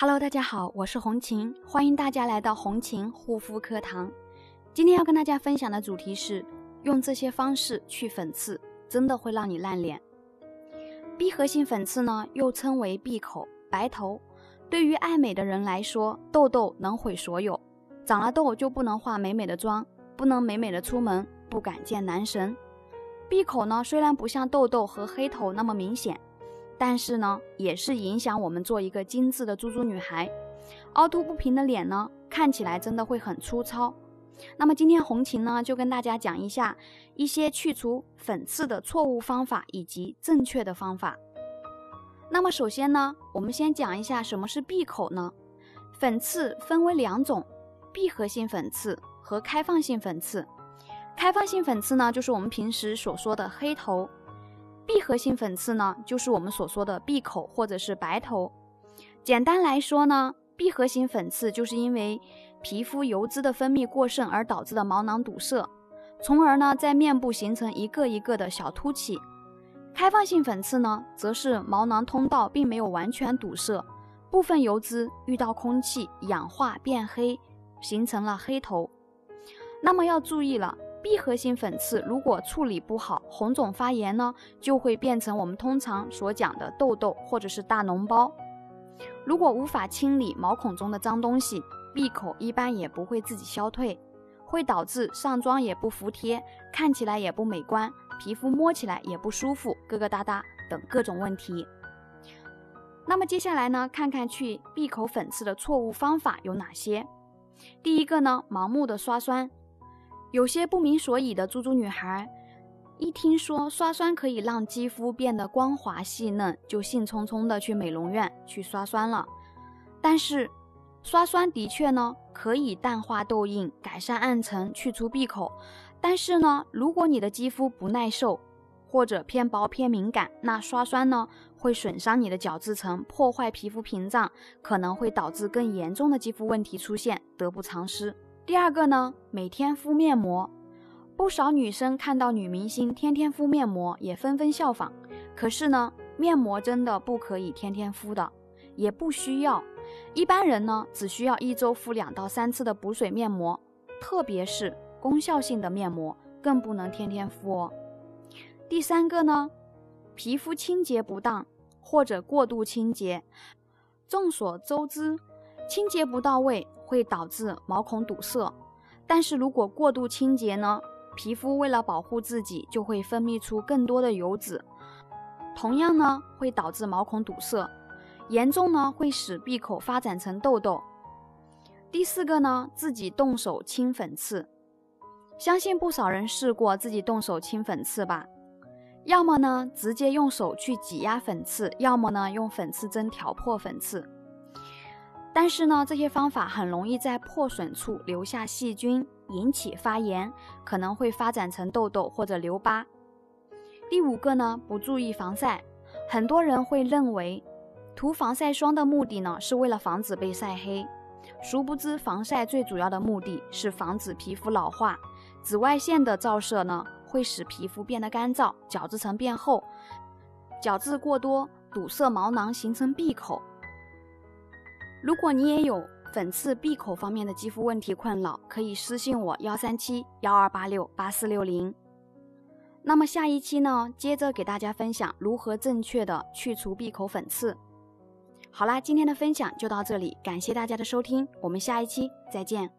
Hello，大家好，我是红琴，欢迎大家来到红琴护肤课堂。今天要跟大家分享的主题是用这些方式去粉刺，真的会让你烂脸。闭合性粉刺呢，又称为闭口、白头。对于爱美的人来说，痘痘能毁所有，长了痘就不能化美美的妆，不能美美的出门，不敢见男神。闭口呢，虽然不像痘痘和黑头那么明显。但是呢，也是影响我们做一个精致的猪猪女孩。凹凸不平的脸呢，看起来真的会很粗糙。那么今天红琴呢，就跟大家讲一下一些去除粉刺的错误方法以及正确的方法。那么首先呢，我们先讲一下什么是闭口呢？粉刺分为两种：闭合性粉刺和开放性粉刺。开放性粉刺呢，就是我们平时所说的黑头。闭合性粉刺呢，就是我们所说的闭口或者是白头。简单来说呢，闭合型粉刺就是因为皮肤油脂的分泌过剩而导致的毛囊堵塞，从而呢在面部形成一个一个的小凸起。开放性粉刺呢，则是毛囊通道并没有完全堵塞，部分油脂遇到空气氧化变黑，形成了黑头。那么要注意了。闭合性粉刺如果处理不好，红肿发炎呢，就会变成我们通常所讲的痘痘或者是大脓包。如果无法清理毛孔中的脏东西，闭口一般也不会自己消退，会导致上妆也不服帖，看起来也不美观，皮肤摸起来也不舒服，疙疙瘩瘩等各种问题。那么接下来呢，看看去闭口粉刺的错误方法有哪些？第一个呢，盲目的刷酸。有些不明所以的猪猪女孩，一听说刷酸可以让肌肤变得光滑细嫩，就兴冲冲的去美容院去刷酸了。但是，刷酸的确呢可以淡化痘印、改善暗沉、去除闭口。但是呢，如果你的肌肤不耐受或者偏薄偏敏感，那刷酸呢会损伤你的角质层，破坏皮肤屏障，可能会导致更严重的肌肤问题出现，得不偿失。第二个呢，每天敷面膜，不少女生看到女明星天天敷面膜，也纷纷效仿。可是呢，面膜真的不可以天天敷的，也不需要。一般人呢，只需要一周敷两到三次的补水面膜，特别是功效性的面膜，更不能天天敷哦。第三个呢，皮肤清洁不当或者过度清洁。众所周知，清洁不到位。会导致毛孔堵塞，但是如果过度清洁呢，皮肤为了保护自己，就会分泌出更多的油脂，同样呢会导致毛孔堵塞，严重呢会使闭口发展成痘痘。第四个呢，自己动手清粉刺，相信不少人试过自己动手清粉刺吧？要么呢直接用手去挤压粉刺，要么呢用粉刺针挑破粉刺。但是呢，这些方法很容易在破损处留下细菌，引起发炎，可能会发展成痘痘或者留疤。第五个呢，不注意防晒。很多人会认为涂防晒霜的目的呢，是为了防止被晒黑，殊不知防晒最主要的目的是防止皮肤老化。紫外线的照射呢，会使皮肤变得干燥，角质层变厚，角质过多堵塞毛囊，形成闭口。如果你也有粉刺、闭口方面的肌肤问题困扰，可以私信我幺三七幺二八六八四六零。那么下一期呢，接着给大家分享如何正确的去除闭口粉刺。好啦，今天的分享就到这里，感谢大家的收听，我们下一期再见。